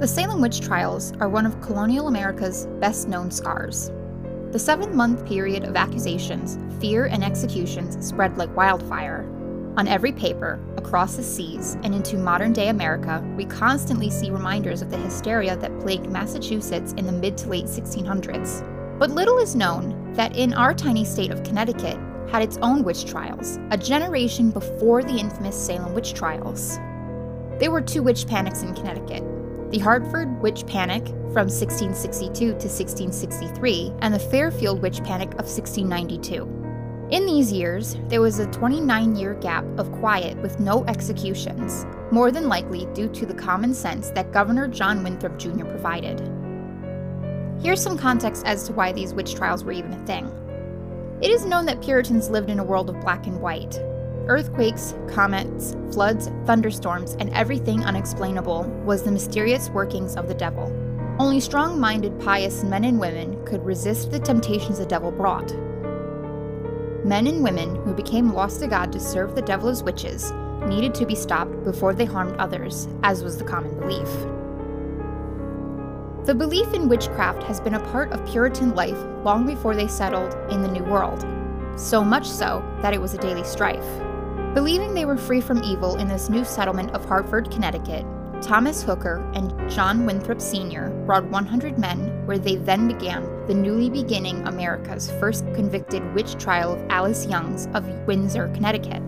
The Salem witch trials are one of colonial America's best known scars. The seven month period of accusations, fear, and executions spread like wildfire. On every paper, across the seas, and into modern day America, we constantly see reminders of the hysteria that plagued Massachusetts in the mid to late 1600s. But little is known that in our tiny state of Connecticut had its own witch trials, a generation before the infamous Salem witch trials. There were two witch panics in Connecticut the Hartford Witch Panic from 1662 to 1663, and the Fairfield Witch Panic of 1692. In these years, there was a 29 year gap of quiet with no executions, more than likely due to the common sense that Governor John Winthrop Jr. provided. Here's some context as to why these witch trials were even a thing. It is known that Puritans lived in a world of black and white. Earthquakes, comets, floods, thunderstorms, and everything unexplainable was the mysterious workings of the devil. Only strong minded, pious men and women could resist the temptations the devil brought. Men and women who became lost to God to serve the devil as witches needed to be stopped before they harmed others, as was the common belief. The belief in witchcraft has been a part of Puritan life long before they settled in the New World, so much so that it was a daily strife. Believing they were free from evil in this new settlement of Hartford, Connecticut, Thomas Hooker and John Winthrop Sr. brought 100 men where they then began the newly beginning America's first convicted witch trial of Alice Youngs of Windsor, Connecticut.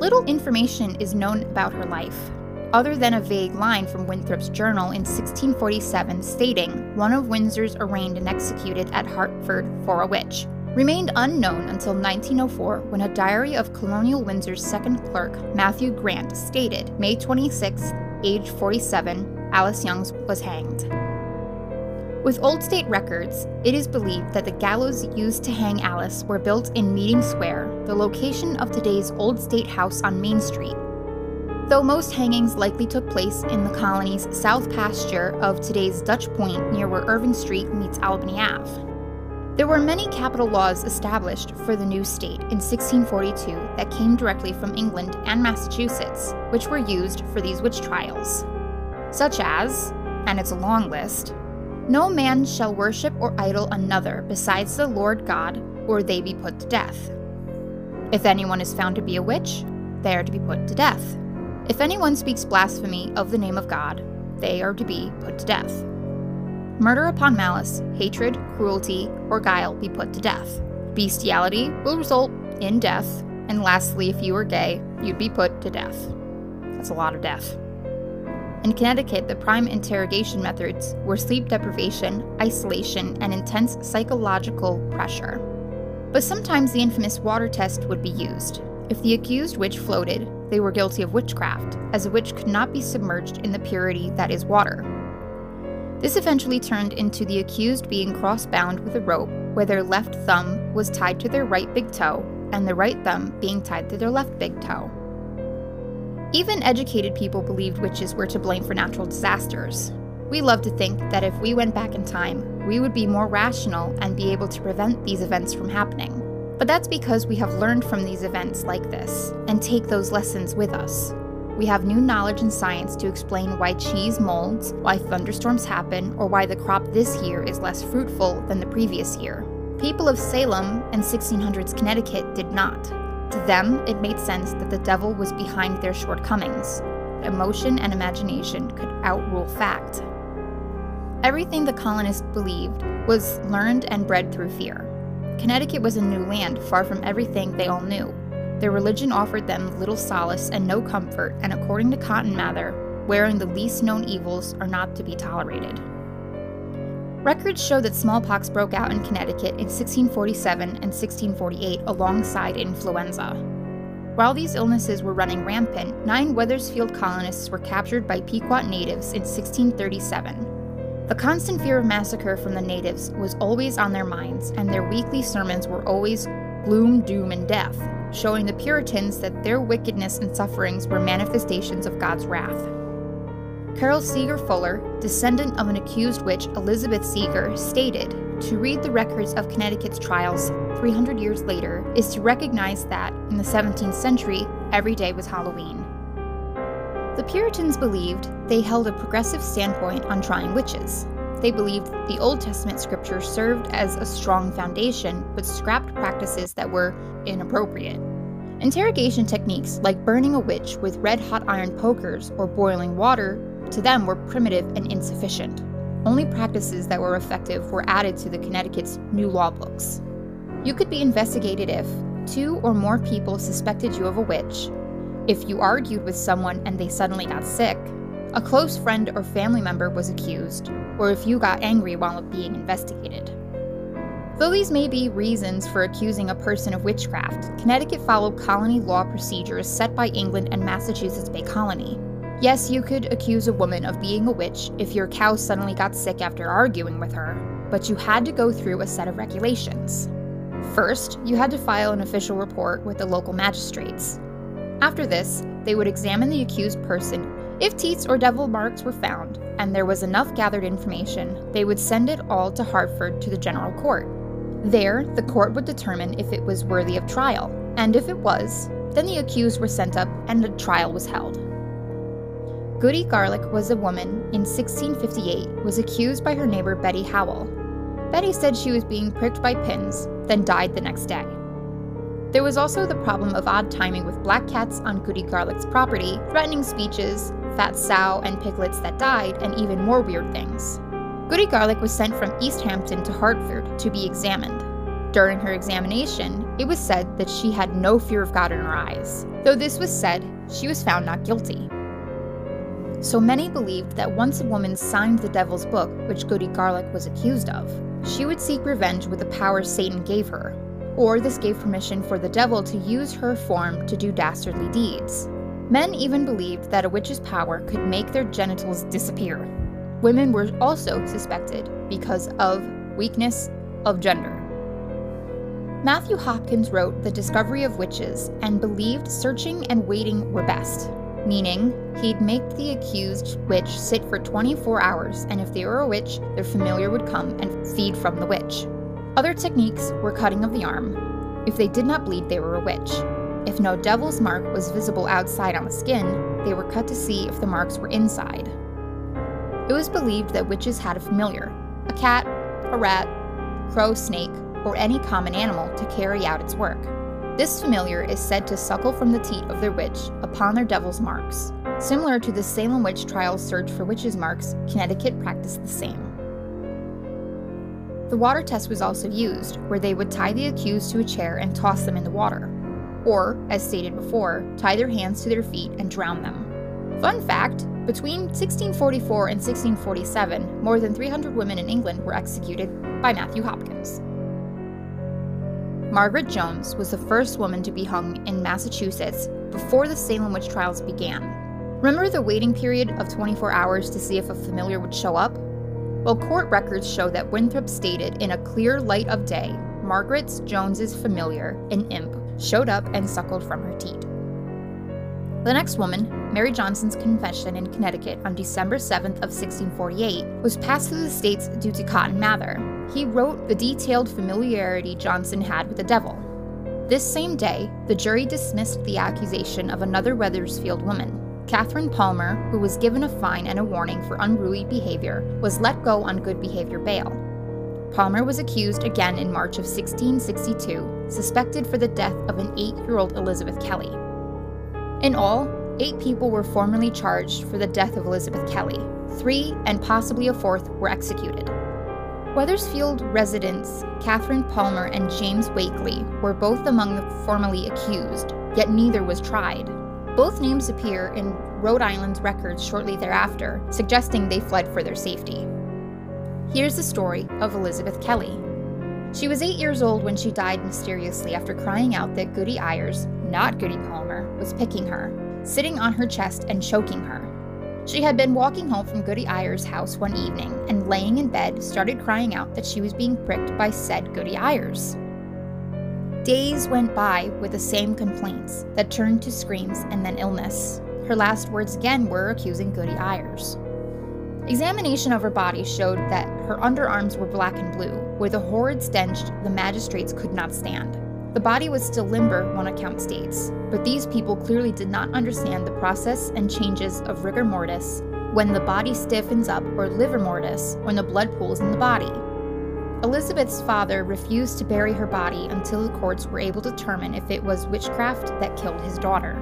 Little information is known about her life, other than a vague line from Winthrop's journal in 1647 stating one of Windsor's arraigned and executed at Hartford for a witch, remained unknown until 1904 when a diary of Colonial Windsor's second clerk, Matthew Grant, stated May 26, age 47, Alice Youngs was hanged. With old state records, it is believed that the gallows used to hang Alice were built in Meeting Square, the location of today's Old State House on Main Street. Though most hangings likely took place in the colony's south pasture of today's Dutch Point near where Irving Street meets Albany Ave. There were many capital laws established for the new state in 1642 that came directly from England and Massachusetts, which were used for these witch trials. Such as, and it's a long list, no man shall worship or idol another besides the Lord God, or they be put to death. If anyone is found to be a witch, they are to be put to death. If anyone speaks blasphemy of the name of God, they are to be put to death. Murder upon malice, hatred, cruelty, or guile be put to death. Bestiality will result in death. And lastly, if you were gay, you'd be put to death. That's a lot of death. In Connecticut, the prime interrogation methods were sleep deprivation, isolation, and intense psychological pressure. But sometimes the infamous water test would be used. If the accused witch floated, they were guilty of witchcraft, as a witch could not be submerged in the purity that is water. This eventually turned into the accused being cross bound with a rope where their left thumb was tied to their right big toe and the right thumb being tied to their left big toe. Even educated people believed witches were to blame for natural disasters. We love to think that if we went back in time, we would be more rational and be able to prevent these events from happening. But that's because we have learned from these events like this and take those lessons with us. We have new knowledge and science to explain why cheese molds, why thunderstorms happen, or why the crop this year is less fruitful than the previous year. People of Salem and 1600s Connecticut did not. To them, it made sense that the devil was behind their shortcomings. Emotion and imagination could outrule fact. Everything the colonists believed was learned and bred through fear. Connecticut was a new land, far from everything they all knew. Their religion offered them little solace and no comfort, and according to Cotton Mather, wearing the least known evils are not to be tolerated. Records show that smallpox broke out in Connecticut in 1647 and 1648 alongside influenza. While these illnesses were running rampant, nine Wethersfield colonists were captured by Pequot natives in 1637. The constant fear of massacre from the natives was always on their minds, and their weekly sermons were always gloom, doom, and death, showing the Puritans that their wickedness and sufferings were manifestations of God's wrath. Carol Seeger Fuller, descendant of an accused witch, Elizabeth Seeger, stated To read the records of Connecticut's trials 300 years later is to recognize that, in the 17th century, every day was Halloween. The Puritans believed they held a progressive standpoint on trying witches. They believed the Old Testament scripture served as a strong foundation, but scrapped practices that were inappropriate. Interrogation techniques like burning a witch with red hot iron pokers or boiling water to them were primitive and insufficient. Only practices that were effective were added to the Connecticut's new law books. You could be investigated if two or more people suspected you of a witch, if you argued with someone and they suddenly got sick, a close friend or family member was accused, or if you got angry while being investigated. Though these may be reasons for accusing a person of witchcraft, Connecticut followed colony law procedures set by England and Massachusetts Bay Colony. Yes, you could accuse a woman of being a witch if your cow suddenly got sick after arguing with her, but you had to go through a set of regulations. First, you had to file an official report with the local magistrates. After this, they would examine the accused person. If teats or devil marks were found, and there was enough gathered information, they would send it all to Hartford to the general court. There, the court would determine if it was worthy of trial, and if it was, then the accused were sent up and a trial was held. Goody Garlick was a woman in 1658 was accused by her neighbor Betty Howell. Betty said she was being pricked by pins, then died the next day. There was also the problem of odd timing with black cats on Goody Garlick's property, threatening speeches, fat sow and piglets that died, and even more weird things. Goody Garlick was sent from East Hampton to Hartford to be examined. During her examination, it was said that she had no fear of God in her eyes. Though this was said, she was found not guilty. So many believed that once a woman signed the devil's book, which Goody Garlick was accused of, she would seek revenge with the power Satan gave her, or this gave permission for the devil to use her form to do dastardly deeds. Men even believed that a witch's power could make their genitals disappear. Women were also suspected because of weakness of gender. Matthew Hopkins wrote The Discovery of Witches and believed searching and waiting were best meaning he'd make the accused witch sit for 24 hours, and if they were a witch, their familiar would come and feed from the witch. Other techniques were cutting of the arm. If they did not bleed, they were a witch. If no devil's mark was visible outside on the skin, they were cut to see if the marks were inside. It was believed that witches had a familiar a cat, a rat, crow, snake, or any common animal to carry out its work. This familiar is said to suckle from the teat of their witch upon their devil's marks. Similar to the Salem witch trials search for witches' marks, Connecticut practiced the same. The water test was also used, where they would tie the accused to a chair and toss them in the water. Or, as stated before, tie their hands to their feet and drown them. Fun fact between 1644 and 1647, more than 300 women in England were executed by Matthew Hopkins. Margaret Jones was the first woman to be hung in Massachusetts before the Salem witch trials began. Remember the waiting period of 24 hours to see if a familiar would show up? Well, court records show that Winthrop stated in a clear light of day, Margaret Jones's familiar, an imp, showed up and suckled from her teat. The next woman, Mary Johnson's confession in Connecticut on December 7th of 1648, was passed through the states due to Cotton Mather, he wrote the detailed familiarity Johnson had with the devil. This same day, the jury dismissed the accusation of another Wethersfield woman. Catherine Palmer, who was given a fine and a warning for unruly behavior, was let go on good behavior bail. Palmer was accused again in March of 1662, suspected for the death of an eight year old Elizabeth Kelly. In all, eight people were formally charged for the death of Elizabeth Kelly. Three, and possibly a fourth, were executed. Wethersfield residents Catherine Palmer and James Wakely were both among the formally accused, yet neither was tried. Both names appear in Rhode Island's records shortly thereafter, suggesting they fled for their safety. Here's the story of Elizabeth Kelly. She was eight years old when she died mysteriously after crying out that Goody Ayers, not Goody Palmer, was picking her, sitting on her chest and choking her. She had been walking home from Goody Ayers' house one evening and, laying in bed, started crying out that she was being pricked by said Goody Ayers. Days went by with the same complaints that turned to screams and then illness. Her last words again were accusing Goody Ayers. Examination of her body showed that her underarms were black and blue, where the horrid stench the magistrates could not stand. The body was still limber, one account states, but these people clearly did not understand the process and changes of rigor mortis when the body stiffens up or livor mortis when the blood pools in the body. Elizabeth's father refused to bury her body until the courts were able to determine if it was witchcraft that killed his daughter.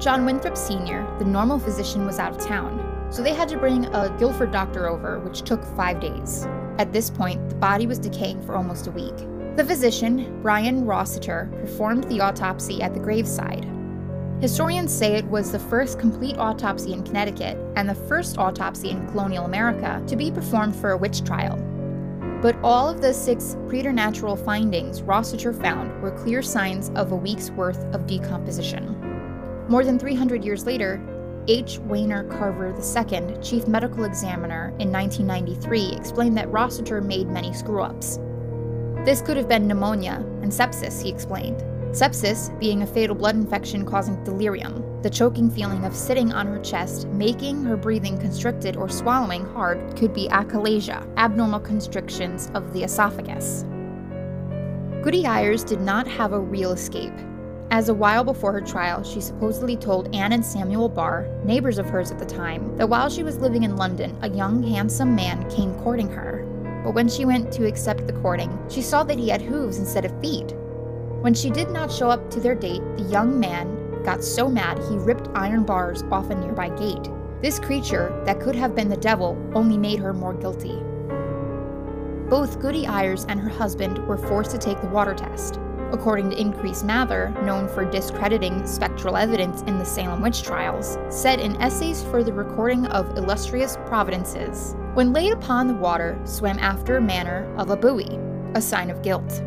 John Winthrop Sr., the normal physician, was out of town, so they had to bring a Guilford doctor over, which took five days. At this point, the body was decaying for almost a week. The physician, Brian Rossiter, performed the autopsy at the graveside. Historians say it was the first complete autopsy in Connecticut and the first autopsy in colonial America to be performed for a witch trial. But all of the six preternatural findings Rossiter found were clear signs of a week's worth of decomposition. More than 300 years later, H. Wayne Carver II, chief medical examiner in 1993, explained that Rossiter made many screw ups. This could have been pneumonia and sepsis, he explained. Sepsis being a fatal blood infection causing delirium, the choking feeling of sitting on her chest, making her breathing constricted or swallowing hard could be achalasia, abnormal constrictions of the esophagus. Goody Ayers did not have a real escape. As a while before her trial, she supposedly told Anne and Samuel Barr, neighbors of hers at the time, that while she was living in London, a young, handsome man came courting her. But when she went to accept the courting, she saw that he had hooves instead of feet, when she did not show up to their date, the young man got so mad he ripped iron bars off a nearby gate. This creature, that could have been the devil, only made her more guilty. Both Goody Ayers and her husband were forced to take the water test. According to Increase Mather, known for discrediting spectral evidence in the Salem witch trials, said in essays for the recording of illustrious providences, when laid upon the water, swam after a manner of a buoy, a sign of guilt.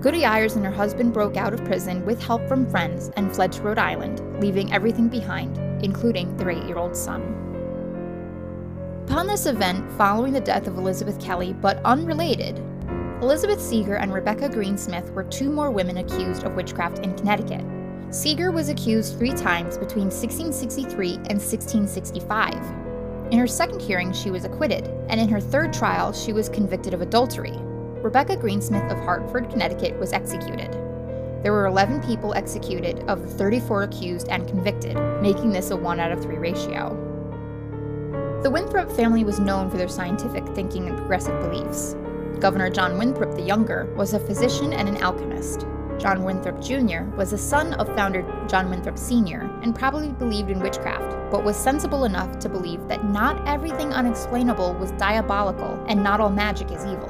Goody Ayers and her husband broke out of prison with help from friends and fled to Rhode Island, leaving everything behind, including their eight year old son. Upon this event, following the death of Elizabeth Kelly, but unrelated, Elizabeth Seeger and Rebecca Greensmith were two more women accused of witchcraft in Connecticut. Seeger was accused three times between 1663 and 1665. In her second hearing, she was acquitted, and in her third trial, she was convicted of adultery, Rebecca Greensmith of Hartford, Connecticut was executed. There were 11 people executed of the 34 accused and convicted, making this a 1 out of 3 ratio. The Winthrop family was known for their scientific thinking and progressive beliefs. Governor John Winthrop the Younger was a physician and an alchemist. John Winthrop Jr. was a son of founder John Winthrop Sr. and probably believed in witchcraft, but was sensible enough to believe that not everything unexplainable was diabolical and not all magic is evil.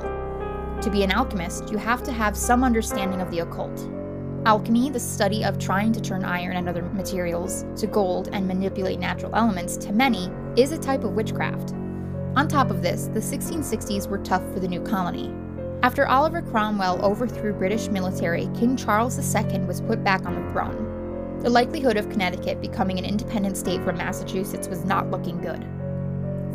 To be an alchemist, you have to have some understanding of the occult. Alchemy, the study of trying to turn iron and other materials to gold and manipulate natural elements, to many, is a type of witchcraft. On top of this, the 1660s were tough for the new colony. After Oliver Cromwell overthrew British military, King Charles II was put back on the throne. The likelihood of Connecticut becoming an independent state from Massachusetts was not looking good.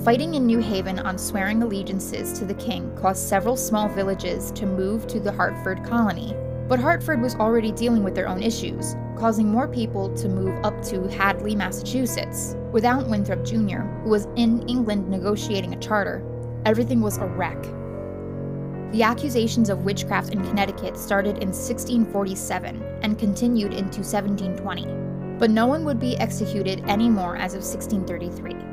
Fighting in New Haven on swearing allegiances to the king caused several small villages to move to the Hartford colony. But Hartford was already dealing with their own issues, causing more people to move up to Hadley, Massachusetts. Without Winthrop Jr., who was in England negotiating a charter, everything was a wreck. The accusations of witchcraft in Connecticut started in 1647 and continued into 1720, but no one would be executed anymore as of 1633.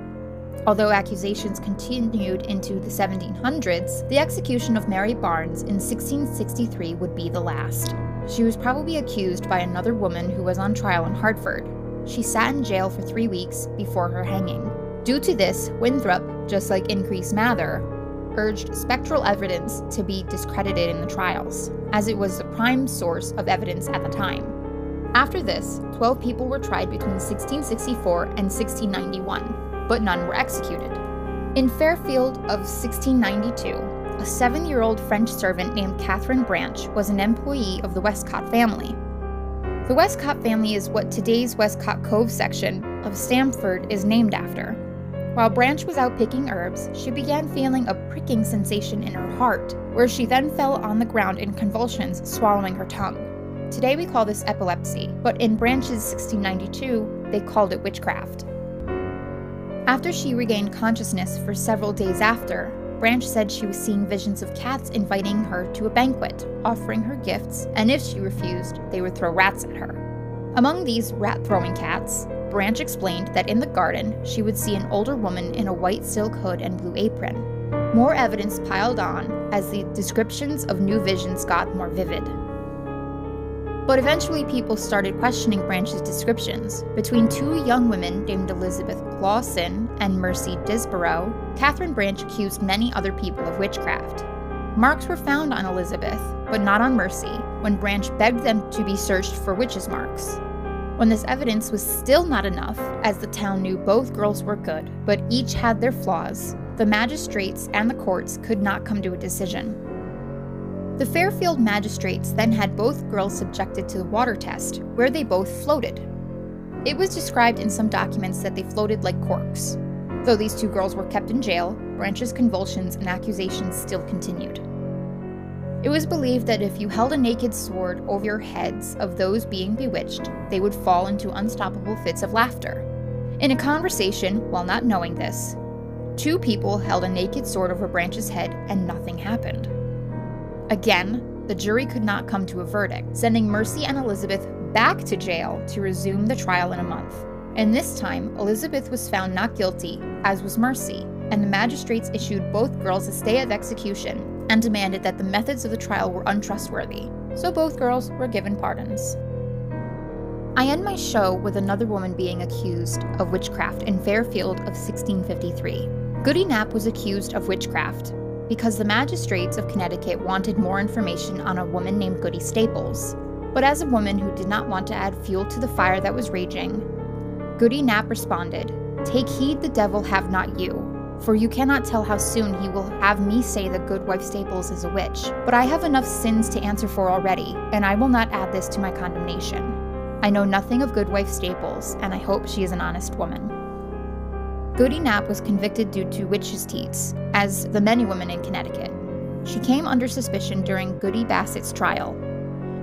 Although accusations continued into the 1700s, the execution of Mary Barnes in 1663 would be the last. She was probably accused by another woman who was on trial in Hartford. She sat in jail for three weeks before her hanging. Due to this, Winthrop, just like Increase Mather, urged spectral evidence to be discredited in the trials, as it was the prime source of evidence at the time. After this, 12 people were tried between 1664 and 1691 but none were executed. In Fairfield of 1692, a seven year old French servant named Catherine Branch was an employee of the Westcott family. The Westcott family is what today's Westcott Cove section of Stamford is named after. While Branch was out picking herbs, she began feeling a pricking sensation in her heart, where she then fell on the ground in convulsions, swallowing her tongue. Today we call this epilepsy, but in Branch's 1692, they called it witchcraft. After she regained consciousness for several days after, Branch said she was seeing visions of cats inviting her to a banquet, offering her gifts, and if she refused, they would throw rats at her. Among these rat throwing cats, Branch explained that in the garden she would see an older woman in a white silk hood and blue apron. More evidence piled on as the descriptions of new visions got more vivid. But eventually, people started questioning Branch's descriptions. Between two young women named Elizabeth Clawson and Mercy Disborough, Catherine Branch accused many other people of witchcraft. Marks were found on Elizabeth, but not on Mercy, when Branch begged them to be searched for witches' marks. When this evidence was still not enough, as the town knew both girls were good, but each had their flaws, the magistrates and the courts could not come to a decision. The Fairfield magistrates then had both girls subjected to the water test, where they both floated. It was described in some documents that they floated like corks. Though these two girls were kept in jail, Branch's convulsions and accusations still continued. It was believed that if you held a naked sword over your heads of those being bewitched, they would fall into unstoppable fits of laughter. In a conversation, while not knowing this, two people held a naked sword over Branch's head and nothing happened. Again, the jury could not come to a verdict, sending Mercy and Elizabeth back to jail to resume the trial in a month. And this time, Elizabeth was found not guilty, as was Mercy, and the magistrates issued both girls a stay of execution and demanded that the methods of the trial were untrustworthy. So both girls were given pardons. I end my show with another woman being accused of witchcraft in Fairfield of 1653. Goody Knapp was accused of witchcraft because the magistrates of Connecticut wanted more information on a woman named Goody Staples. But as a woman who did not want to add fuel to the fire that was raging, Goody Knapp responded, Take heed the devil have not you, for you cannot tell how soon he will have me say that Goodwife Staples is a witch. But I have enough sins to answer for already, and I will not add this to my condemnation. I know nothing of Goodwife Staples, and I hope she is an honest woman. Goody Knapp was convicted due to witches' teats, as the many women in Connecticut. She came under suspicion during Goody Bassett's trial.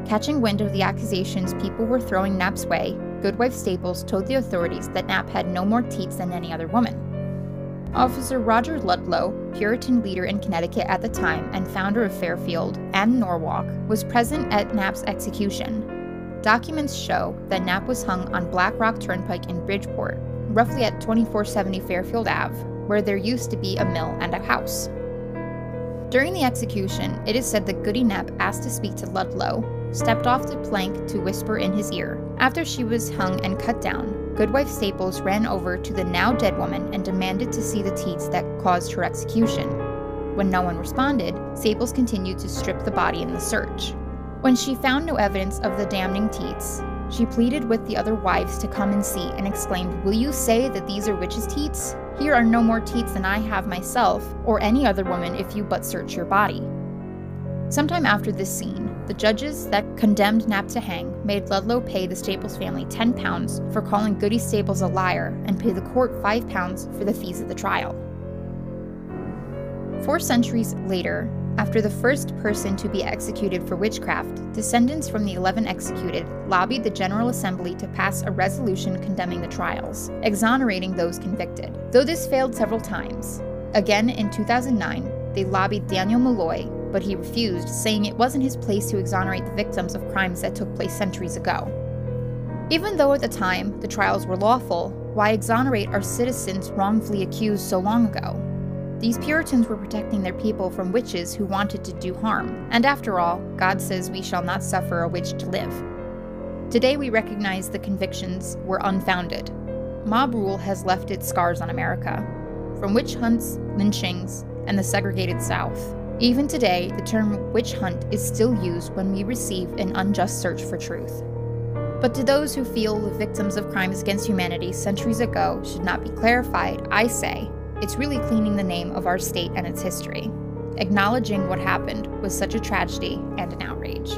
Catching wind of the accusations people were throwing Knapp's way, Goodwife Staples told the authorities that Knapp had no more teats than any other woman. Officer Roger Ludlow, Puritan leader in Connecticut at the time and founder of Fairfield and Norwalk, was present at Knapp's execution. Documents show that Knapp was hung on Black Rock Turnpike in Bridgeport, roughly at 2470 Fairfield Ave, where there used to be a mill and a house. During the execution, it is said that Goody Knapp asked to speak to Ludlow, stepped off the plank to whisper in his ear. After she was hung and cut down, Goodwife Staples ran over to the now dead woman and demanded to see the teats that caused her execution. When no one responded, Staples continued to strip the body in the search. When she found no evidence of the damning teats, she pleaded with the other wives to come and see and exclaimed, Will you say that these are witches' teats? Here are no more teats than I have myself, or any other woman if you but search your body. Sometime after this scene, the judges that condemned Knapp to hang made Ludlow pay the Staples family 10 pounds for calling Goody Staples a liar and pay the court 5 pounds for the fees of the trial. Four centuries later, after the first person to be executed for witchcraft, descendants from the 11 executed lobbied the General Assembly to pass a resolution condemning the trials, exonerating those convicted. Though this failed several times, again in 2009, they lobbied Dannel Malloy, but he refused, saying it wasn't his place to exonerate the victims of crimes that took place centuries ago. Even though at the time the trials were lawful, why exonerate our citizens wrongfully accused so long ago? These Puritans were protecting their people from witches who wanted to do harm, and after all, God says we shall not suffer a witch to live. Today we recognize the convictions were unfounded. Mob rule has left its scars on America, from witch hunts, lynchings, and the segregated South. Even today, the term witch hunt is still used when we receive an unjust search for truth. But to those who feel the victims of crimes against humanity centuries ago should not be clarified, I say, it's really cleaning the name of our state and its history. Acknowledging what happened was such a tragedy and an outrage.